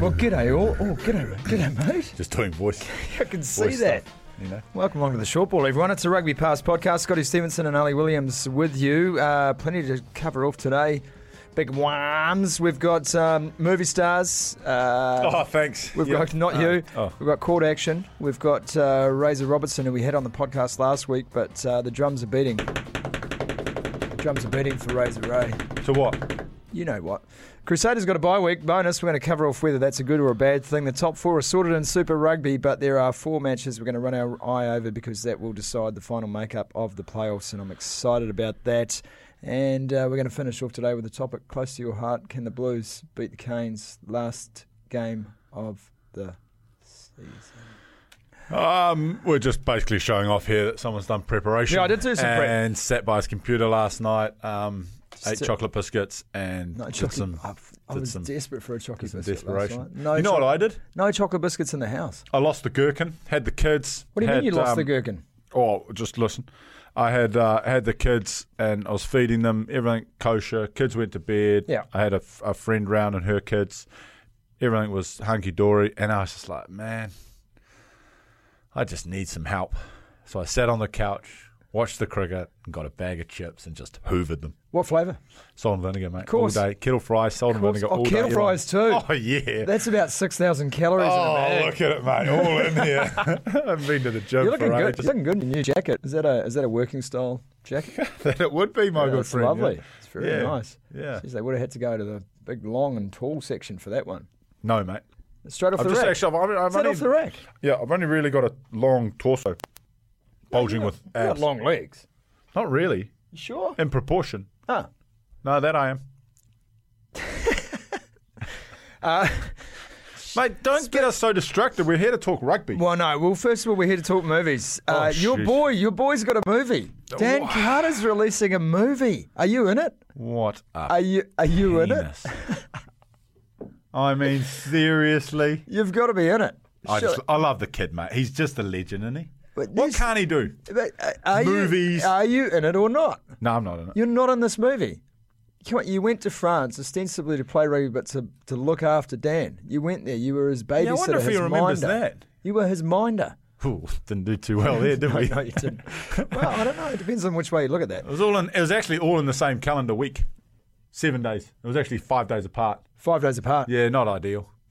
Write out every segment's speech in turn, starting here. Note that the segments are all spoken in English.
Well, g'day all. Oh, g'day, g'day, mate. Just doing voice. I can see voice that. stuff, you know. Welcome along to the short ball, everyone. It's a Rugby Pass podcast. Scotty Stevenson and Ali Williams with you. Uh, plenty to cover off today. Big whams. We've got um, movie stars. Uh, Oh, thanks. We've Yeah. got not Uh, you. oh. We've got court action. We've got uh, Razor Robertson, who we had on the podcast last week, but uh, the drums are beating. The Drums are beating for Razor Ray. So what? You know what? Crusaders got a bye week bonus. We're going to cover off whether that's a good or a bad thing. The top four are sorted in Super Rugby, but there are four matches we're going to run our eye over because that will decide the final makeup of the playoffs, and I'm excited about that. And uh, we're going to finish off today with a topic close to your heart. Can the Blues beat the Canes? Last game of the season. Um, we're just basically showing off here that someone's done preparation. Yeah, I did do some prep. And sat by his computer last night. Um, ate Sit- chocolate biscuits and No chocolate. some. I, I was some- desperate for a chocolate biscuit. desperation. Last night. No you know choc- what I did? No chocolate biscuits in the house. I lost the gherkin. Had the kids. What do you had, mean you lost um, the gherkin? Oh, just listen. I had uh, had the kids and I was feeding them everything kosher. Kids went to bed. Yeah. I had a, f- a friend round and her kids. Everything was hunky dory, and I was just like, man, I just need some help. So I sat on the couch, watched the cricket, and got a bag of chips and just hoovered them. What flavour? Salt and vinegar, mate. Of course. All day. Kettle fries, salt and vinegar Oh, all kettle day. fries too. Oh, yeah. That's about 6,000 calories in a Oh, look at it, mate. All in here. I've been to the gym You're looking for good. ages. You're looking good in your new jacket. Is that a is that a working style jacket? that it would be, my Yeah, good friend. lovely. yeah. It's very Yeah. nice. Yeah. Jeez, they would have had to go to the big, long and tall section for that one. No, mate. Straight off I've the just rack. actually, I've, I've only, off the rack? Yeah, I've only really got a long torso, bulging with You got abs. long legs. Not really, You sure? in proportion. Ah. No, that I am. Uh, Mate, don't get us so distracted. We're here to talk rugby. well, no. Well, first of all, we're here to talk movies. Oh, Uh, your sheesh. boy, your boy's got a movie. Dan. Carter's releasing a movie. Are you in it? What a Are you Are you in it? penis. I mean, seriously. You've got to be in it. I just, I love the kid, mate. He's just a legend, isn't he? But What this- can't he do? But, uh, are Movies. You, are you in it or not? No, I'm not in it. You're not in this movie. On, You went to France ostensibly to play rugby, but to, to look after Dan. You went there. You were his babysitter. Yeah, I wonder if he remembers minder. that. You were his minder. Ooh, didn't do too well there, did we? No, you didn't. well, I don't know. It depends on which way you look at that. It was all in. It was actually all in the same calendar week. Seven days. It was actually five days apart. Five days apart. Yeah, not ideal.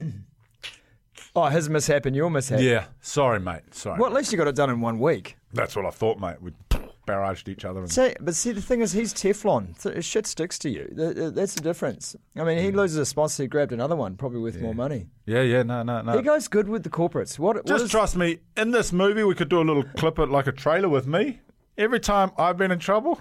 Oh, his mishap and your mishap. Yeah, sorry, mate. Sorry. Well, at least you got it done in one week. That's what I thought, mate. We barraged each other. And, See, but see, the thing is, he's Teflon. Shit sticks to you. Th- th- That's the difference. I mean, he loses a sponsor, he grabbed another one, probably worth more money. yeah, yeah, no, no, no. He goes good with the corporates. What? what Just is- trust me. In this movie, we could do a little clip it like a trailer with me. Every time I've been in trouble,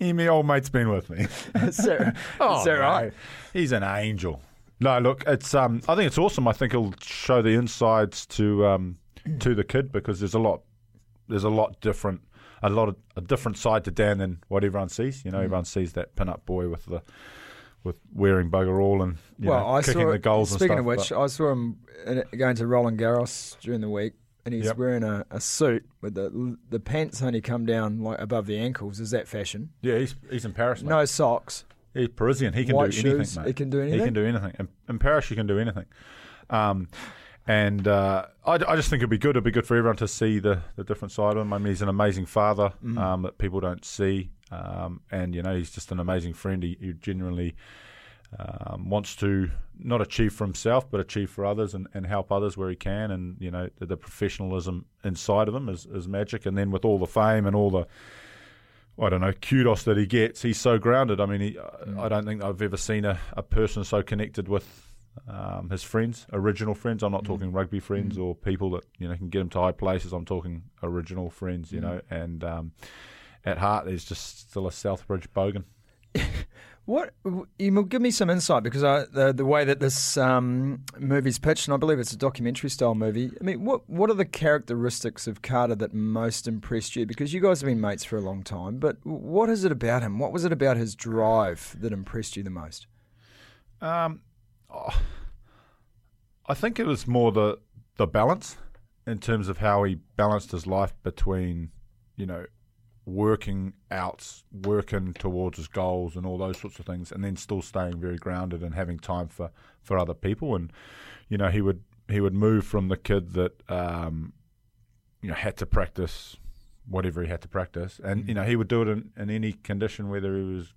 my old mate's been with me. Is that, Oh, is that right? no. He's an angel. No, look, it's um, I think it's awesome. I think it'll show the insides to um, to the kid because there's a lot, there's a lot different, a lot of a different side to Dan than what everyone sees. Mm. You know, everyone sees that pin-up boy with the with wearing bugger all and you well, know, I kicking saw. the goals. speaking and of stuff, which, I saw him in, going to Roland Garros during the week, and he's Yep. wearing a, a suit with the the pants only come down like above the ankles. Is that fashion? yeah, he's he's in Paris. Mate. No socks. He's Parisian. He can White do anything, mate. He can do anything. He can do anything. In, in Paris, you can do anything. Um, And uh, I, I just think it'd be good. It'd be good for everyone to see the, the different side of him. I mean, he's an amazing father um, that people don't see, um, and you know, he's just an amazing friend. He, he genuinely um, wants to not achieve for himself, but achieve for others and, and help others where he can. And you know, the, the professionalism inside of him is, is magic. And then with all the fame and all the I don't know kudos that he gets, he's so grounded. I mean, he, uh, mm. I don't think I've ever seen a, a person so connected with um, his friends, original friends. I'm not mm. talking rugby mm. friends or people that you know can get him to high places. I'm talking original friends, you know. And um, at heart, he's just still a Southbridge bogan. What you give me some insight because I, the the way that this um, movie's pitched, and I believe it's a documentary style movie. I mean, what what are the characteristics of Carter that most impressed you? Because you guys have been mates for a long time, but what is it about him? What was it about his drive that impressed you the most? Um, oh, I think it was more the the balance in terms of how he balanced his life between, you know, working out, working towards his goals and all those sorts of things, and then still staying very grounded and having time for, for other people. And you know, he would he would move from the kid that um, you know had to practice whatever he had to practice, and you know he would do it in, in any condition, whether he was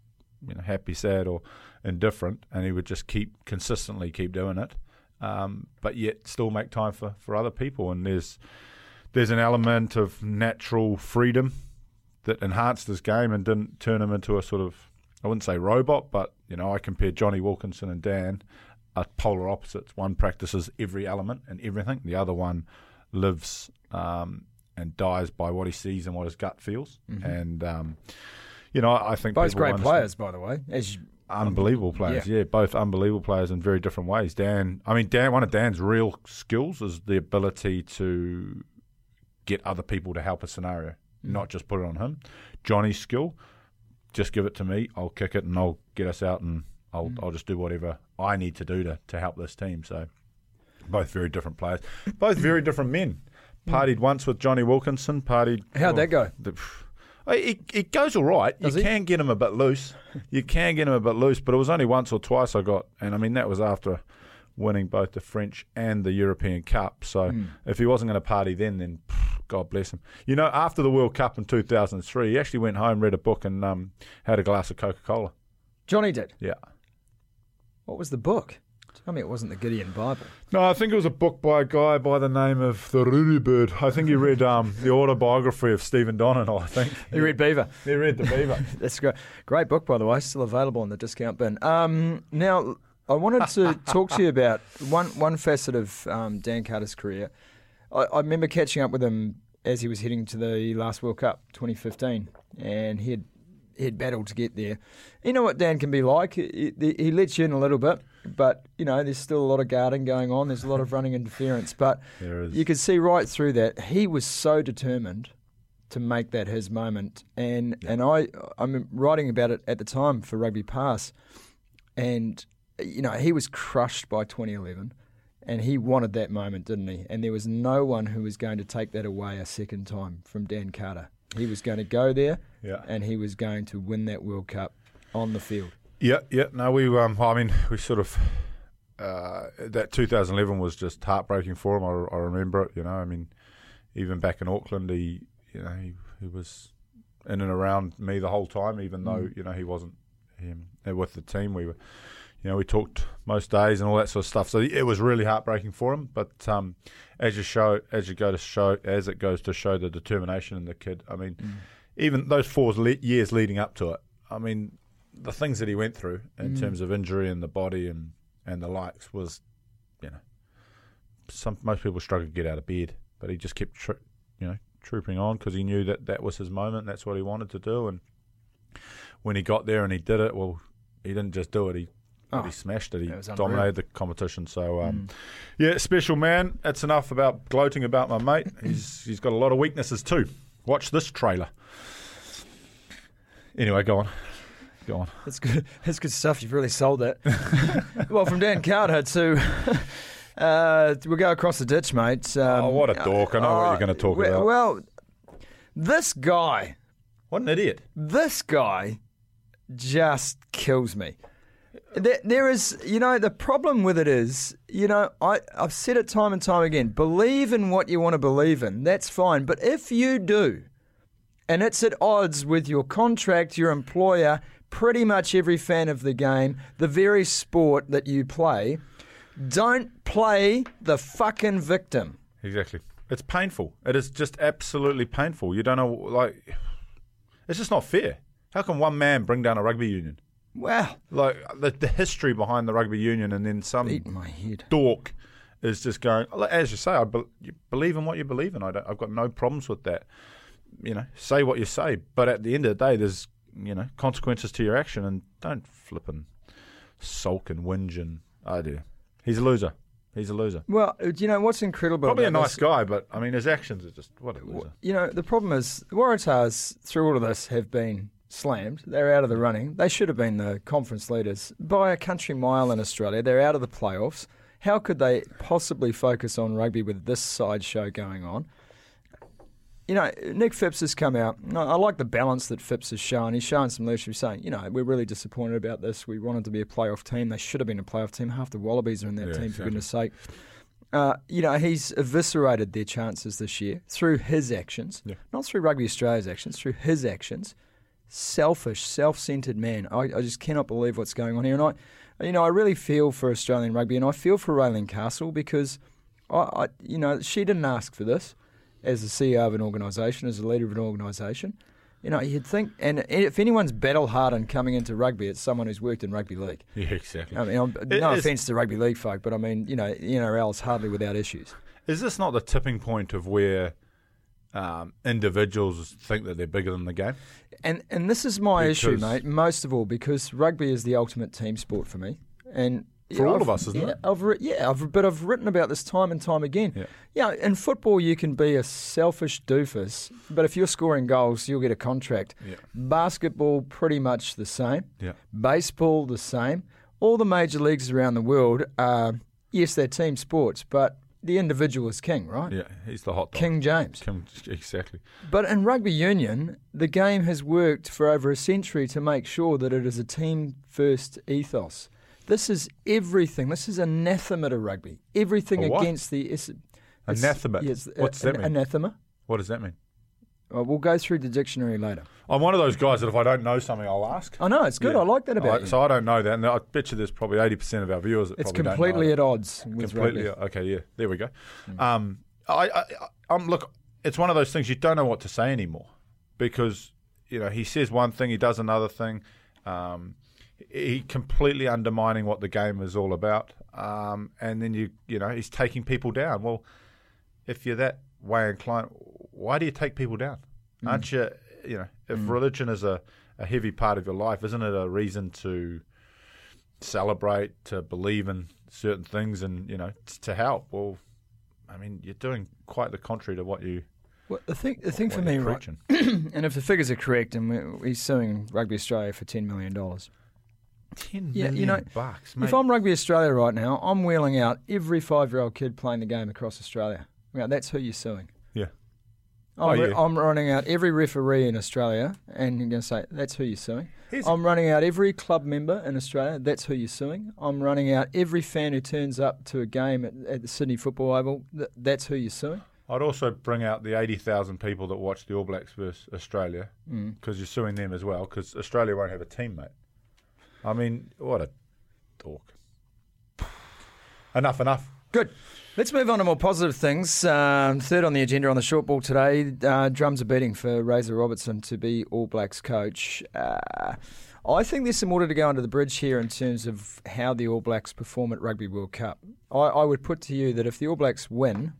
you know happy, sad, or indifferent, and he would just keep consistently keep doing it, um, but yet still make time for, for other people. And there's there's an element of natural freedom that enhanced his game and didn't turn him into a sort of I wouldn't say robot, but you know I compared Jonny Wilkinson and Dan are polar opposites. One practices every element and everything. The other one lives um, and dies by what he sees and what his gut feels. And um, you know I think Both great players, by the way. As you, unbelievable players. Yeah. both unbelievable players in very different ways. Dan, I mean, Dan. One of Dan's real skills is the ability to get other people to help a scenario, not just put it on him. Jonny's skill, just give it to me. I'll kick it and I'll get us out and I'll I'll just do whatever I need to do to to help this team. So, both very different players, both very different men. Partied once with Jonny Wilkinson. Partied. How'd that go? The, it, it goes all right. Does you he? can get him a bit loose. You can get him a bit loose, but it was only once or twice I got, and I mean that was after winning both the French and the European Cup. So Hmm. if he wasn't going to party then, then God bless him. You know, after the World Cup in 2003, he actually went home, read a book, and um, had a glass of Coca Cola. Johnny did. Yeah. What was the book? Tell me it wasn't the Gideon Bible. No, I think it was a book by a guy by the name of the Rudy Bird. I think he read um, the autobiography of Stephen Donald. I think You read Beaver. he read the Beaver. That's great. Great book, by the way. Still available in the discount bin. Um, now, I wanted to talk to you about one one facet of um, Dan Carter's career. I, I remember catching up with him as he was heading to the last World Cup, 2015, and he had he had battled to get there. You know what Dan can be like. He, he, he lets you in a little bit, but you know there's still a lot of guarding going on. There's a lot of running interference, but you could see right through that he was so determined to make that his moment. And and I I'm writing about it at the time for Rugby Pass, and you know he was crushed by 2011, and he wanted that moment, didn't he? And there was no one who was going to take that away a second time from Dan Carter. He was going to go there, Yeah. and he was going to win that World Cup on the field. Yeah, yeah. No, we. Um, I mean, we sort of. Uh, that 2011 was just heartbreaking for him. I, I remember it. You know, I mean, even back in Auckland, he, you know, he, he was in and around me the whole time. Even though you know he wasn't him with the team, we were, you know, we talked most days and all that sort of stuff. So it was really heartbreaking for him. But um, as you show, as you go to show, as it goes to show the determination in the kid. I mean, even those four le- years leading up to it. I mean, the things that he went through in terms of injury and the body and, and the likes was, you know, some most people struggle to get out of bed, but he just kept, you know, trooping on because he knew that that was his moment. That's what he wanted to do. And when he got there and he did it, well, he didn't just do it. He Oh, he smashed it. He unreal. dominated the competition. So, um, yeah, special man. That's enough about gloating about my mate. He's he's got a lot of weaknesses too. Watch this trailer. Anyway, go on, go on. That's good. That's good stuff. You've really sold that. well, from Dan Carter to uh, we'll go across the ditch, mate. Um, Oh, what a dork. I know what you're gonna talk well, about. Well, this guy, What an idiot! this guy, just kills me. There, there is, you know, the problem with it is, you know, I, I've said it time and time again believe in what you want to believe in. That's fine. But if you do, and it's at odds with your contract, your employer, pretty much every fan of the game, the very sport that you play, don't play the fucking victim. Exactly. It's painful. It is just absolutely painful. You don't know, like, it's just not fair. How can one man bring down a rugby union? Wow. Like the, the history behind the rugby union, and then some Eat my head. dork is just going. As you say, I be, you believe in what you believe in. I don't, I've got no problems with that. You know, say what you say, but at the end of the day, there's you know consequences to your action, and don't flip and sulk and whinge and oh dear, he's a loser. He's a loser. Well, uh, you know what's incredible? Probably a nice this? guy, but I mean his actions are just what a loser. You know, the problem is the Waratahs, through all of this, have been slammed. They're out of the running. They should have been the conference leaders by a country mile in Australia. They're out of the playoffs. How could they possibly focus on rugby with this sideshow going on? You know, Nick Phipps has come out. I like the balance that Phipps has shown. He's shown some leadership, saying, you know, we're really disappointed about this. We wanted to be a playoff team. They should have been a playoff team. Half the Wallabies are in that Yeah, team, for exactly. goodness sake. Uh, you know, he's eviscerated their chances this year through his actions, Yeah. not through Rugby Australia's actions, through his actions. Selfish, self-centered man. I, I just cannot believe what's going on here. And I, you know, I really feel for Australian rugby, and I feel for Raelene Castle because, I, I, you know, she didn't ask for this as the CEO of an organisation, as a leader of an organisation. You know, you'd think, and if anyone's battle hardened coming into rugby, it's someone who's worked in rugby league. Yeah, exactly. I mean, I'm, no is- offence to rugby league folk, but I mean, you know, NRL is hardly without issues. Is this not the tipping point of where um, individuals think that they're bigger than the game? And and this is my issue, mate. Most of all, because rugby is the ultimate team sport for me, and For all I've- of us, isn't yeah, it? I've writ- yeah, I've, but I've written about this time and time again. Yeah. Yeah, in football, you can be a selfish doofus, but if you're scoring goals, you'll get a contract. Yeah. Basketball, pretty much the same. Yeah. Baseball, the same. All the major leagues around the world are, yes, they're team sports, but the individual is king, right? Yeah, he's the hot dog. King James. King- exactly. But in rugby union, the game has worked for over a century to make sure that it is a team first ethos. This is everything. This is anathema to rugby. Everything against the it's- it's- Anathema? Yes, What's a- that mean? Anathema. What does that mean? Uh, we'll go through the dictionary later. I'm one of those guys that if I don't know something, I'll ask. I know it's good. Yeah. I like that about I- you. So I don't know that, and I bet you there's probably 80% of our viewers that it's completely at odds with completely. rugby. Okay, yeah, there we go. Um, I, I, I, am look. It's one of those things you don't know what to say anymore because you know he says one thing, he does another thing. Um, he completely undermining what the game is all about, um, and then you you know he's taking people down. Well, if you're that way inclined, why do you take people down? Mm. Aren't you? You know, if mm. religion is a, a heavy part of your life, isn't it a reason to celebrate, to believe in certain things, and you know, t- to help? Well, I mean, you're doing quite the contrary to what you. Well, the thing, the thing for me, right, and if the figures are correct, and he's suing Rugby Australia for ten million dollars. Ten Yeah, million you know, bucks, mate. If I'm Rugby Australia right now, I'm wheeling out every five-year-old kid playing the game across Australia. Now, that's who you're suing. Yeah, I'm, Oh, yeah. I'm running out every referee in Australia, and you're going to say, that's who you're suing. Here's- I'm running out every club member in Australia, that's who you're suing. I'm running out every fan who turns up to a game at, at the Sydney Football Oval, th- that's who you're suing. I'd also bring out the eighty thousand people that watch the All Blacks versus Australia Mm. because you're suing them as well because Australia won't have a teammate. I mean, what a dork. Enough, enough. Good. Let's move on to more positive things. Um, third on the agenda on the short ball today, uh, drums are beating for Razor Robertson to be All Blacks coach. Uh, I think there's some water to go under the bridge here in terms of how the All Blacks perform at Rugby World Cup. I, I would put to you that if the All Blacks win,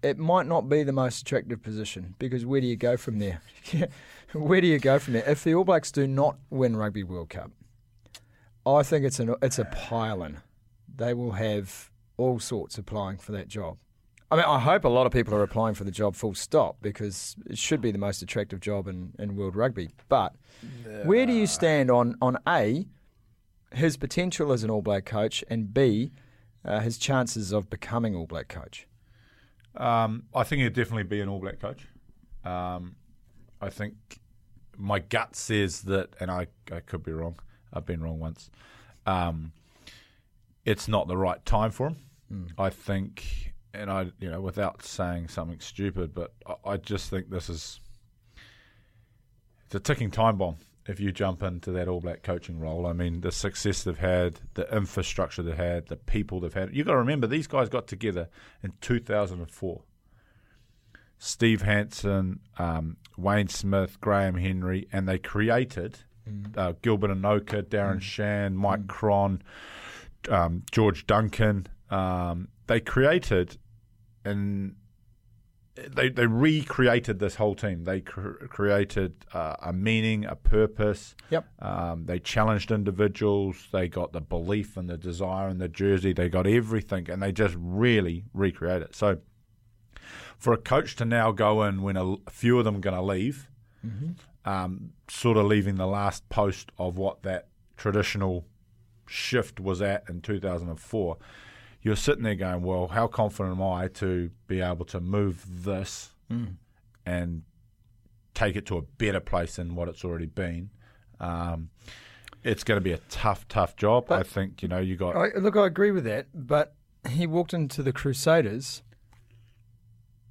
it might not be the most attractive position because where do you go from there? where do you go from there? If the All Blacks do not win Rugby World Cup, I think it's an it's a pile-in. They will have all sorts applying for that job. I mean, I hope a lot of people are applying for the job full stop because it should be the most attractive job in, in world rugby. But where do you stand on, on A, his potential as an All Black coach, and B, uh, his chances of becoming All Black coach? Um, I think he'd definitely be an All Black coach. Um, I think my gut says that, and I, I could be wrong. I've been wrong once. Um, it's not the right time for him. I think, and I, you know, without saying something stupid, but I, I just think this is it's a ticking time bomb. If you jump into that All Black coaching role, I mean, the success they've had, the infrastructure they've had, the people they've had. You've got to remember, these guys got together in 2004. Steve Hansen, um, Wayne Smith, Graham Henry, and they created uh, Gilbert Enoka, Darren Shand, Mike Cron, um, George Duncan. Um, they created and they they recreated this whole team. They cr- created uh, a meaning, a purpose. Yep. Um, they challenged individuals. They got the belief and the desire in the jersey. They got everything, and they just really recreate it. So, for a coach to now go in when a, a few of them are going to leave, um, sort of leaving the last post of what that traditional shift was at in 2004, you're sitting there going, well, how confident am I to be able to move this and take it to a better place than what it's already been? Um, it's going to be a tough, tough job. I think, you know, you got. I, look, I agree with that, but he walked into the Crusaders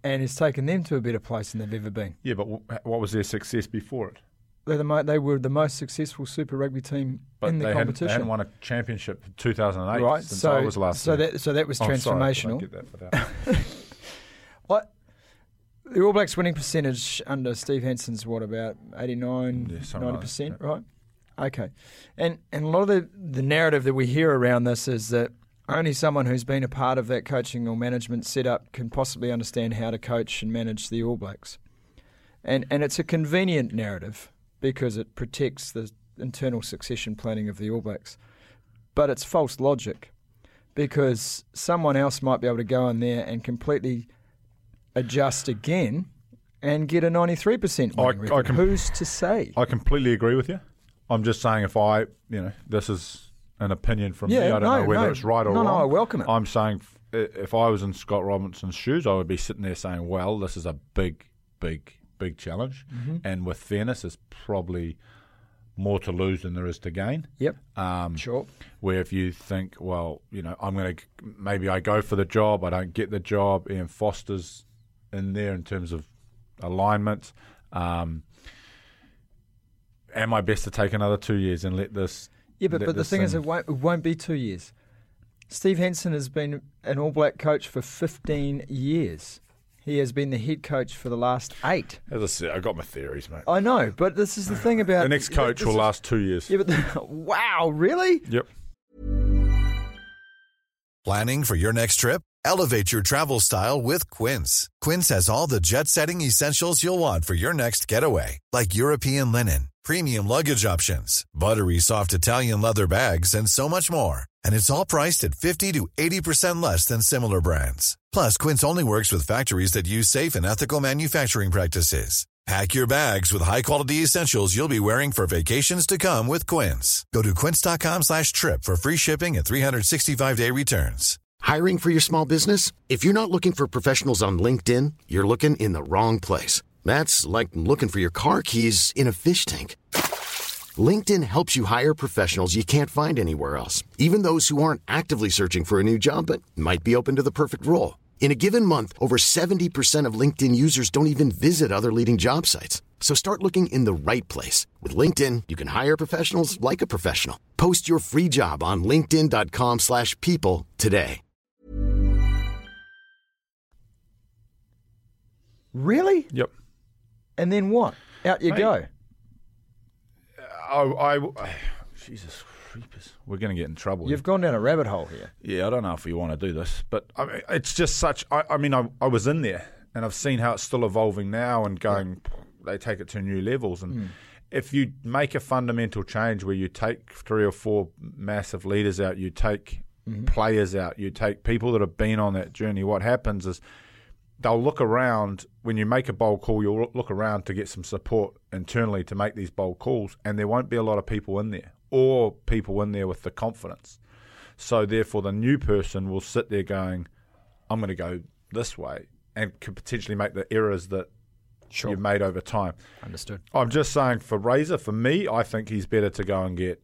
and has taken them to a better place than they've ever been. yeah, but what was their success before it? They're the mo- they were the most successful Super Rugby team But in the they, hadn't, competition. they hadn't won a championship in 2008 right, since so I was last so there. that so that was Oh, sorry, I transformational. get that without- What the All Blacks winning percentage under Steve Hansen's what about 89 Yeah, something 90 like percent, that, right? Okay, and and a lot of the the narrative that we hear around this is that only someone who's been a part of that coaching or management setup can possibly understand how to coach and manage the All Blacks, and and it's a convenient narrative because it protects the internal succession planning of the All Blacks, but it's false logic because someone else might be able to go in there and completely adjust again and get a 93% I- winning I com- Who's to say? I completely agree with you. I'm just saying if I, you know, this is an opinion from me. Yeah, I don't no, know whether no. it's right or No, no, wrong. I welcome it. I'm saying if I was in Scott Robertson's shoes, I would be sitting there saying, well, this is a big, big, big challenge. Mm-hmm. And with fairness, it's probably more to lose than there is to gain. Yep, Um, sure. where if you think, well, you know, I'm going to maybe I go for the job, I don't get the job. Ian Foster's in there in terms of alignment. Um, am I best to take another two years and let this? Yeah, but, but the this thing is, it won't, it won't be two years. Steve Hansen has been an All Black coach for 15 years. He has been the head coach for the last eight. as I said, I got my theories, mate. I know, but this is the thing about the next coach will is- last two years. Yeah, but the, wow, really? Yep. Planning for your next trip? Elevate your travel style with Quince. Quince has all the jet setting essentials you'll want for your next getaway, like European linen, premium luggage options, buttery soft Italian leather bags, and so much more. And it's all priced at 50 to 80% less than similar brands. Plus, Quince only works with factories that use safe and ethical manufacturing practices. Pack your bags with high-quality essentials you'll be wearing for vacations to come with Quince. Go to quince.com slash trip for free shipping and 365-day returns. Hiring for your small business? If you're not looking for professionals on LinkedIn, you're looking in the wrong place. That's like looking for your car keys in a fish tank. LinkedIn helps you hire professionals you can't find anywhere else, even those who aren't actively searching for a new job but might be open to the perfect role. In a given month, over 70% of LinkedIn users don't even visit other leading job sites. So start looking in the right place. With LinkedIn, you can hire professionals like a professional. Post your free job on linkedin.com slash people today. Really? Yep. And then what? Out you Mate, go. I, I, I, Jesus creepers, we're going to get in trouble. You've gone down a rabbit hole here. Yeah, I don't know if we want to do this, but I mean, it's just such. I, I mean, I, I was in there, and I've seen how it's still evolving now, and going. They take it to new levels, and mm. if you make a fundamental change where you take three or four massive leaders out, you take mm-hmm. players out, you take people that have been on that journey. What happens is they'll look around when you make a bold call. You'll look around to get some support internally to make these bold calls, and there won't be a lot of people in there or people in there with the confidence. So therefore, the new person will sit there going, "I'm going to go this way," and could potentially make the errors that you've made over time. Understood. I'm just saying for Razor, for me, I think he's better to go and get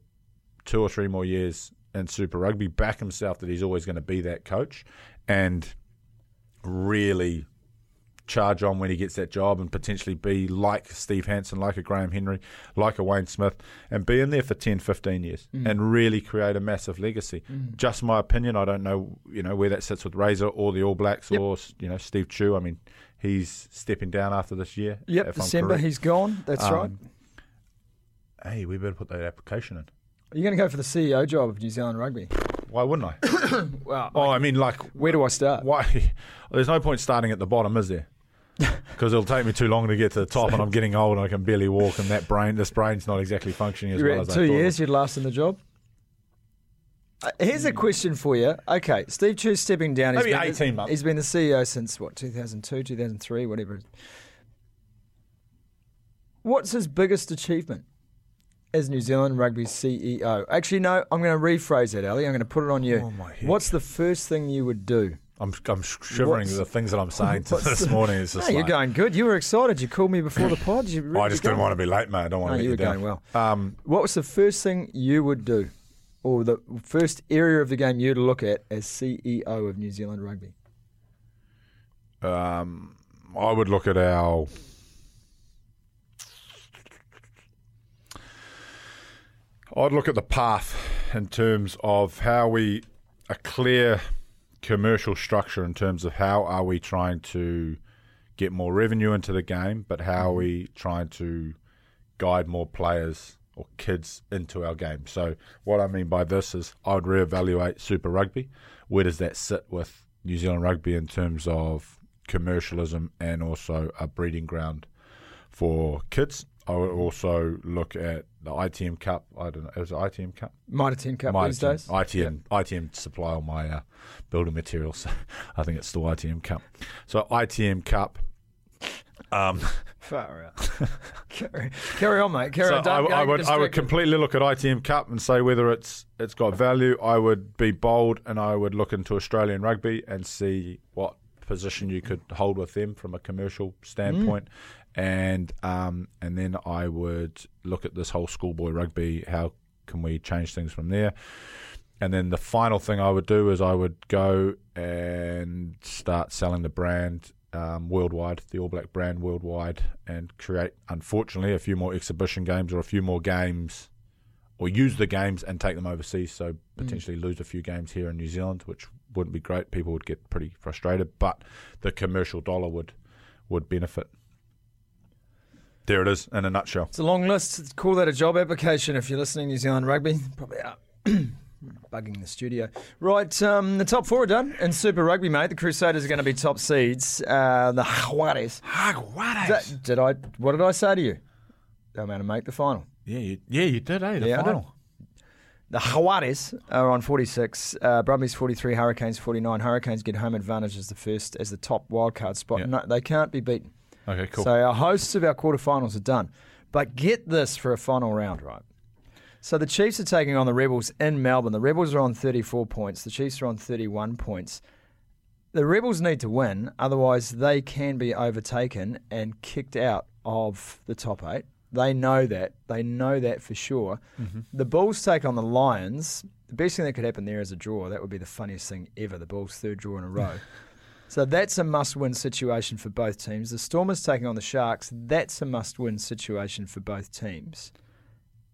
two or three more years in Super Rugby, back himself that he's always going to be that coach, and really charge on when he gets that job and potentially be like Steve Hansen, like a Graham Henry, like a Wayne Smith, and be in there for 10, 15 years and really create a massive legacy. Just my opinion. I don't know, you know, where that sits with Razor or the All Blacks or, you know, Steve Tew. I mean, he's stepping down after this year. Yep, December he's gone. That's Um, right. Hey, we better put that application in. Are you going to go for the CEO job of New Zealand Rugby? Why wouldn't I? Well, oh, I mean, like, where do I start? why? There's no point starting at the bottom, is there? Because it'll take me too long to get to the top, and I'm getting old, and I can barely walk, and that brain, this brain's not exactly functioning as You well as I two thought it years you'd last in the job? Uh, here's a question for you. Okay, Steve Tew's stepping down. He's Maybe been 18 months. He's been the CEO since what 2002, 2003, whatever. What's his biggest achievement as New Zealand Rugby CEO? Actually, no. I'm going to rephrase that, Ali. I'm going to put it on you. Oh, my. What's the first thing you would do? I'm, I'm shivering What's- the things that I'm saying to this the- morning. It's No, you're like, going good. You were excited. You called me before the pod. You I just didn't want to be late, mate. I don't want No, to you were you going well. Um, What was the first thing you would do, or the first area of the game you'd look at as CEO of New Zealand Rugby? um, I would look at our. I'd look at the path in terms of how we are clear commercial structure in terms of how are we trying to get more revenue into the game, but how are mm-hmm. we trying to guide more players or kids into our game. So what I mean by this is I would reevaluate Super Rugby. Where does that sit with New Zealand Rugby in terms of commercialism and also a breeding ground for kids? I would also look at the ITM Cup. I don't know. Is it ITM Cup? Mitre 10 Cup My these ITM, days? ITM, ITM supply all my uh, building materials. I think it's still ITM Cup. So ITM Cup. Um, Far out. carry, carry on, mate. Carry so on. Don't I, I would I would completely look at ITM Cup and say whether it's it's got value. I would be bold and I would look into Australian rugby and see what position you could hold with them from a commercial standpoint. And um, and then I would look at this whole schoolboy rugby. How can we change things from there? And then the final thing I would do is I would go and start selling the brand um, worldwide, the All Black brand worldwide, and create, unfortunately, a few more exhibition games or a few more games, or use the games and take them overseas. So potentially lose a few games here in New Zealand, which wouldn't be great. People would get pretty frustrated, but the commercial dollar would would benefit. There it is in a nutshell. It's a long list. Call that a job application if you're listening, New Zealand Rugby. Probably are. Bugging the studio. Right, um, the top four are done. In Super Rugby, mate, the Crusaders are going to be top seeds. Uh, the Jaguares. Did, did I? What did I say to you? They're going to make the final. Yeah, you, yeah, you did, eh? The Yeah, final. The Jaguares are on 46, uh, Brumbies 43, Hurricanes 49. Hurricanes get home advantage as the first, as the top wildcard spot. Yeah. No, they can't be beaten. Okay, cool. So our hosts of our quarterfinals are done. But get this for a final round, right? So the Chiefs are taking on the Rebels in Melbourne. The Rebels are on 34 points. The Chiefs are on 31 points. The Rebels need to win, otherwise they can be overtaken and kicked out of the top eight. They know that. They know that for sure. Mm-hmm. The Bulls take on the Lions. The best thing that could happen there is a draw. That would be the funniest thing ever. The Bulls' third draw in a row. So that's a must-win situation for both teams. The Stormers taking on the Sharks. That's a must-win situation for both teams.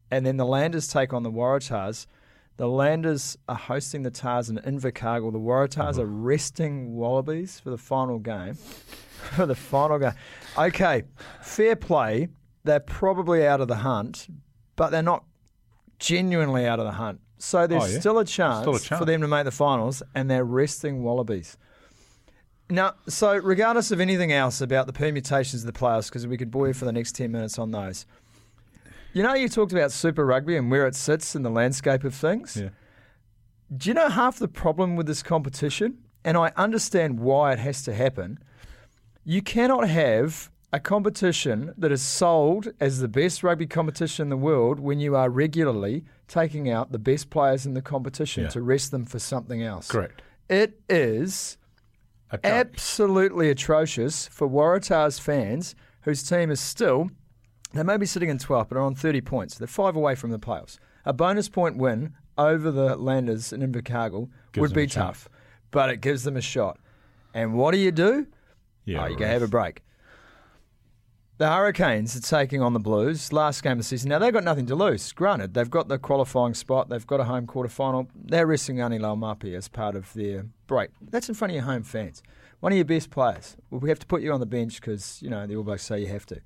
And then the Landers take on the Waratahs. The Landers are hosting the Tahs in Invercargill. The Waratahs are uh-huh. resting Wallabies for the final game. for the final game. Okay, fair play. They're probably out of the hunt, but they're not genuinely out of the hunt. So there's Oh, yeah. still, a Still a chance. for them to make the finals, and they're resting Wallabies. Now, so regardless of anything else about the permutations of the playoffs, because we could bore you for the next 10 minutes on those, you know, you talked about Super Rugby and where it sits in the landscape of things. Yeah. Do you know half the problem with this competition? And I understand why it has to happen. You cannot have a competition that is sold as the best rugby competition in the world when you are regularly taking out the best players in the competition Yeah. to rest them for something else. Correct. It is Absolutely atrocious for Waratahs fans whose team is still, they may be sitting in 12th, but are on 30 points. They're five away from the playoffs. A bonus point win over the Landers in Invercargill Gives would be tough, but it gives them a shot. And what do you do? Yeah, oh, you go have a break. The Hurricanes are taking on the Blues. Last game of the season. Now, they've got nothing to lose. Granted, they've got the qualifying spot. They've got a home quarter final. They're resting Ngani Laumape as part of their break. That's in front of your home fans. One of your best players. Well, we have to put you on the bench because, you know, the All Blacks say you have to.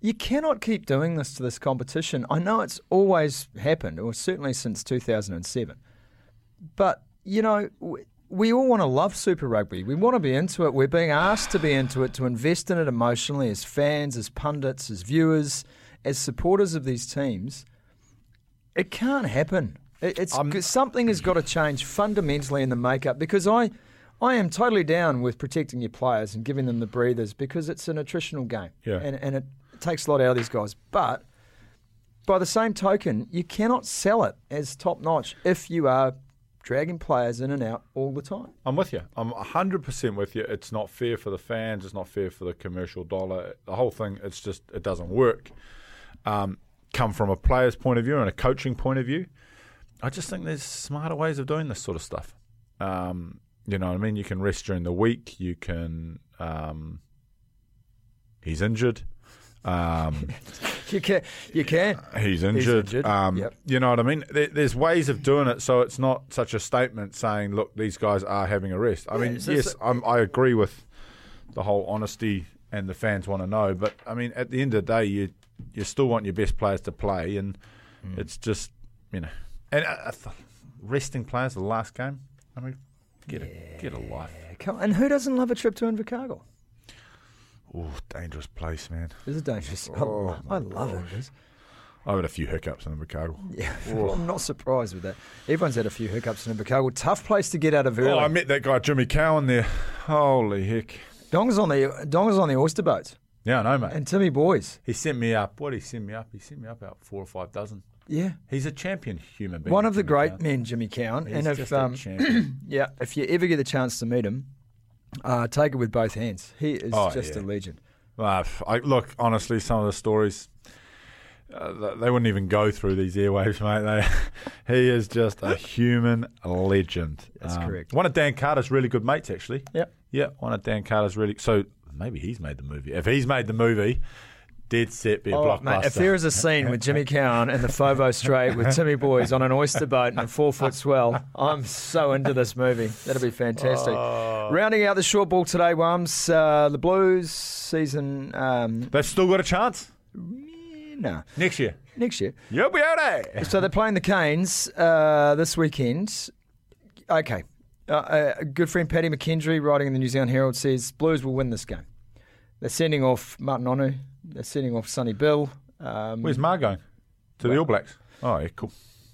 You cannot keep doing this to this competition. I know it's always happened, or certainly since 2007. But, you know, we, all want to love Super Rugby. We want to be into it. We're being asked to be into it, to invest in it emotionally as fans, as pundits, as viewers, as supporters of these teams. It can't happen. It, it's something has got to change fundamentally in the makeup because I, I am totally down with protecting your players and giving them the breathers because it's an attritional game, Yeah. and and it takes a lot out of these guys. But by the same token, you cannot sell it as top notch if you are dragging players in and out all the time. I'm with you. I'm 100% with you. It's not fair for the fans. It's not fair for the commercial dollar. The whole thing, it's just, it doesn't work. Um, come from a player's point of view and a coaching point of view, I just think there's smarter ways of doing this sort of stuff. Um, you know what I mean? You can rest during the week. You can. Um, he's injured. Um, You can, you can. He's injured. injured, Um, yep. You know what I mean? There, there's ways of doing it so it's not such a statement saying, look, these guys are having a rest. I mean, yes, it's- I'm, I agree with the whole honesty and the fans want to know. But, I mean, at the end of the day, you you still want your best players to play. And Mm. it's just, you know, and uh, th- resting players the last game, I mean, get, a, get a life. Come- And who doesn't love a trip to Invercargill? Oh, dangerous place, man. This is dangerous. I, Oh, lo- I love it. it. I've had a few hiccups in Invercargill. Yeah, I'm not surprised with that. Everyone's had a few hiccups in Invercargill. Tough place to get out of early. Oh, I met that guy Jimmy Cowan there. Holy heck! Donga's on the Donga's on the oyster boats Yeah, I know, mate. and Timmy Boys. He sent me up. What did he send me up? He sent me up about four or five dozen. Yeah, He's a champion human being. one of the great Cowan. men, Jimmy Cowan. He's and if a um, champion. yeah, if you ever get the chance to meet him, uh, take it with both hands. He is Oh, just yeah. a legend. Uh, I, look, honestly, some of the stories uh, they wouldn't even go through these airwaves, mate. They, he is just a human legend. That's correct. One of Dan Carter's really good mates, actually. Yep. Yeah, one of Dan Carter's really. So maybe he's made the movie. If he's made the movie, dead set be a Oh, blockbuster. mate, if there is a scene with Jimmy Cowan in the Foveaux Strait with Timmy Boys on an oyster boat and a four foot swell, I'm so into this movie. That'll be fantastic. Oh. Rounding out the short ball today, Wums, uh, the Blues season. Um, they've still got a chance no, next year. next year. You'll be out So they're playing the Canes uh, this weekend. Okay. Uh, uh, a good friend Paddy McKendry, writing in the New Zealand Herald, says Blues will win this game. They're sending off Ma'a Nonu. They're sending off Sonny Bill. Um, Where's Mar going? To the All Blacks. Oh, yeah, cool.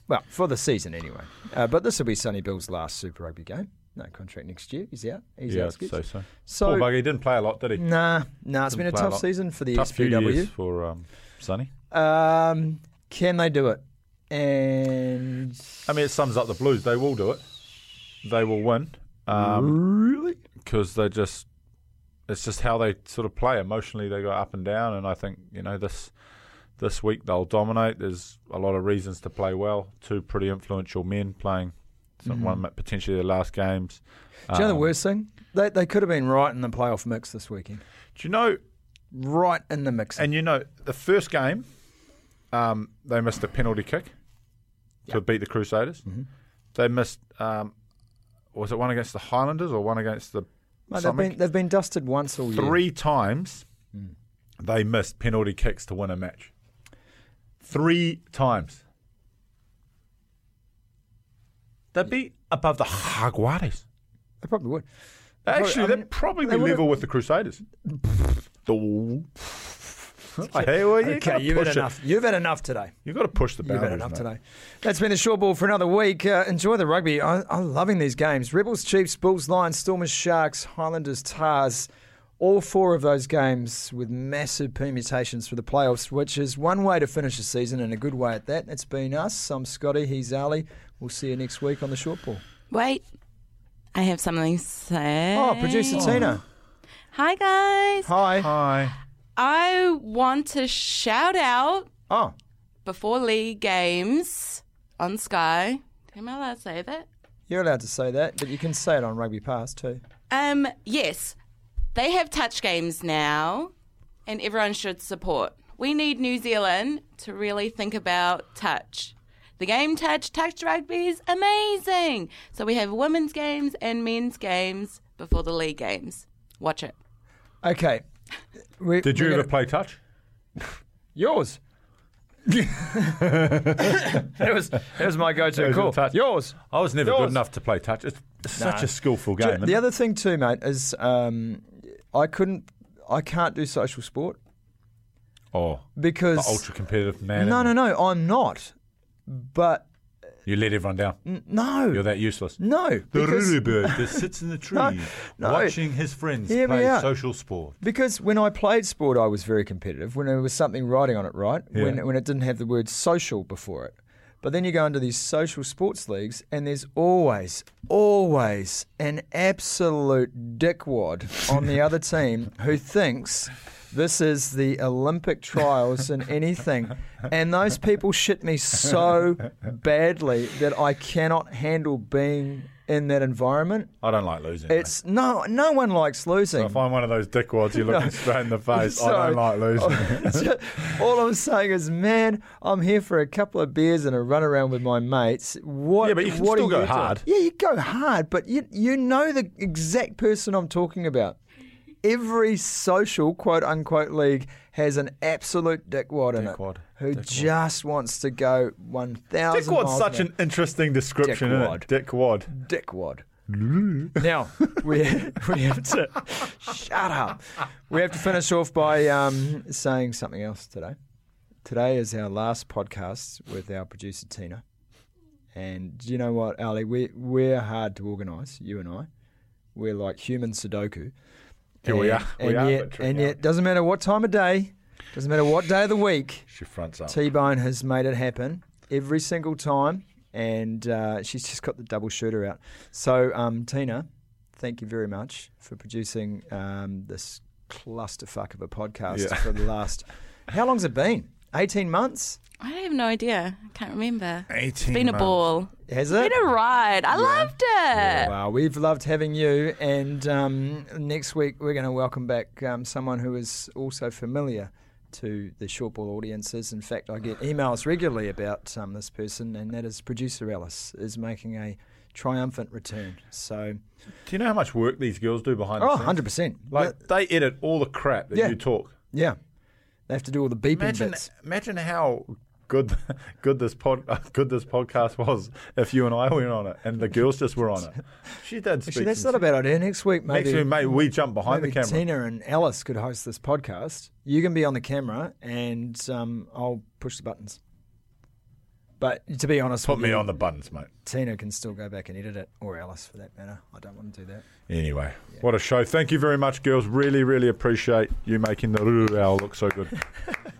Well, for the season anyway. Uh, but this will be Sonny Bill's last Super Rugby game. No contract next year. He's out. He's yeah, out. I'd say so. So- Poor bugger, he didn't play a lot, did he? Nah, nah. It's been a tough lot. season for the Tough SBW. for um, Sonny. Um, can they do it? And I mean, it sums up the Blues. They will do it. They will win. Um, really, because they just it's just how they sort of play emotionally they go up and down and I think you know this this week they'll dominate there's a lot of reasons to play well two pretty influential men playing some, one potentially their last games do you know the Um, worst thing? They they could have been right in the playoff mix this weekend. do you know Right in the mix. and you know the first game um, they missed a penalty kick to beat the Crusaders Mm-hmm. they missed um, was it one against the Highlanders or one against the Mate, they've been they've been dusted once all year. Three times hmm. they missed penalty kicks to win a match. Three times. They'd be above the Jaguares. They probably would. Actually, I they'd probably be level with the Crusaders. Oh. Hey, well, you Okay, you've had it. enough. You've had enough today. You've got to push the You've had enough mate. today. That's been the short ball for another week. Uh, enjoy the rugby. I, I'm loving these games. Rebels, Chiefs, Bulls, Lions, Stormers, Sharks, Highlanders, Tahs. All four of those games with massive permutations for the playoffs, which is one way to finish the season and a good way at that. It's been us. I'm Scotty. He's Ali. We'll see you next week on the short ball. Wait, I have something to say. Oh, producer Tina. Hi, guys. Hi. Hi. I want to shout out Oh, before league games on Sky. Am I allowed to say that? You're allowed to say that, but you can say it on Rugby Pass too. Um, yes, they have touch games now, and everyone should support. We need New Zealand to really think about touch. The game touch, touch rugby is amazing. So we have women's games and men's games before the league games. Watch it. Okay. We, Did you ever gonna- play touch? Yours. that was that was my go-to Goes call. touch. Yours. I was never Yours. good enough to play touch. It's such No. a skillful game. the other thing too, mate, is um, I couldn't, I can't do social sport oh, because ultra competitive man. no, no, no, I'm not. But You let everyone down. n- no, You're that useless. no, The Ruru bird that sits in the tree, no. watching his friends Hear play social sport. because when I played sport, I was very competitive. When there was something writing on it, right? When when it didn't have the word social before it. But then you go into these social sports leagues, and there's always, always an absolute dickwad on the other team who thinks this is the Olympic trials and anything. And those people shit me so badly that I cannot handle being in that environment. I don't like losing. mate. It's no, no one likes losing. So if I'm one of those dickwads, you're looking straight in the face. I don't like losing. All I'm saying is, man, I'm here for a couple of beers and a run around with my mates. What? Yeah, but you can still go doing? hard. Yeah, you go hard, but you you know the exact person I'm talking about. Every social quote unquote league has an absolute dickwad in Dickwad. it who Dickwad. just wants to go one thousand. Dickwad's such an interesting description, isn't it? Dickwad. dickwad. now we we have to shut up. We have to finish off by um, saying something else today. Today is our last podcast with our producer Tina, and do you know what, Ali? We we're hard to organise. You and I, we're like human Sudoku. Yeah, we are. We and are, yet, and yet, doesn't matter what time of day, doesn't matter what day of the week. She fronts up. T Bone has made it happen every single time, and uh, she's just got the double shooter out. So, um, Tina, thank you very much for producing um, this clusterfuck of a podcast Yeah. for the last. How long's it been? 18 months? I have no idea. I can't remember. 18 It's been a months. ball. Has It's it? been a ride. I loved it. Well, we've loved having you, and um, next week we're going to welcome back um, someone who is also familiar to the short ball audiences. In fact, I get emails regularly about um, this person, and that is producer Alice is making a triumphant return. So, Do you know how much work these girls do behind the oh, scenes? 100 percent. Like they edit all the crap that Yeah. you talk. yeah, they have to do all the beeping Imagine, bits. imagine how good, good this pod, good this podcast was if you and I went on it and the girls just were on it. She did. Actually, that's not a bad idea. Next week, maybe Next week, mate, we jump behind maybe the camera. Tina and Alice could host this podcast. You can be on the camera, and um, I'll push the buttons. But to be honest, Put me you, on the buttons, mate. Tina can still go back and edit it, or Alice for that matter. I don't want to do that. Anyway, what a show. Thank you very much, girls. Really, really appreciate you making the Ruru Owl look so good.